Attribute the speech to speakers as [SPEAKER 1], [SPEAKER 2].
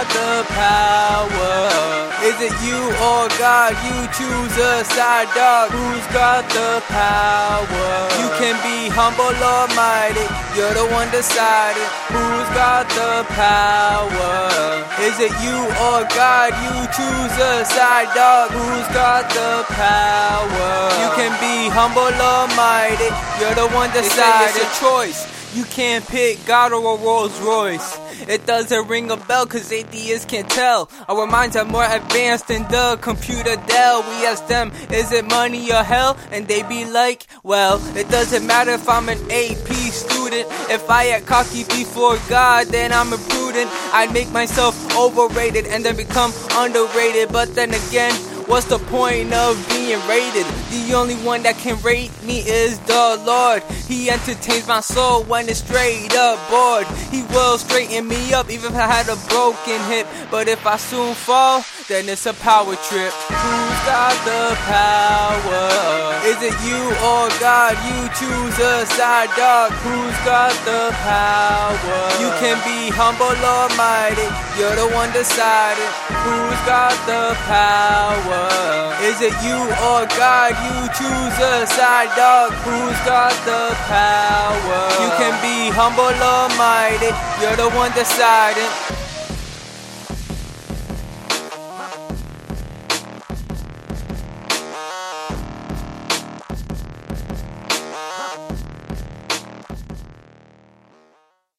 [SPEAKER 1] got the power? Is it you or God? You choose a side dog. Who's got the power? You can be humble or mighty. You're the one deciding. Who's got the power? Is it you or God? You choose a side dog. Who's got the power? You can be humble or mighty. You're the one deciding. It's a choice. You can't pick God or a Rolls Royce. It doesn't ring a bell cause atheists can't tell. Our minds are more advanced than the computer Dell. We ask them, is it money or hell? And they be like, well, it doesn't matter if I'm an AP student. If I act cocky before God, then I'm imprudent. I'd make myself overrated and then become underrated. But then again, What's the point of being rated? The only one that can rate me is the Lord. He entertains my soul when it's straight up bored. He will straighten me up even if I had a broken hip. But if I soon fall, then it's a power trip. Who's got the power? Is it you or God? You choose a side dog. Who's got the power? You can be humble or mighty. You're the one deciding. Who's got the power? Is it you or God? You choose a side dog. Who's got the power? You can be humble or mighty. You're the one deciding.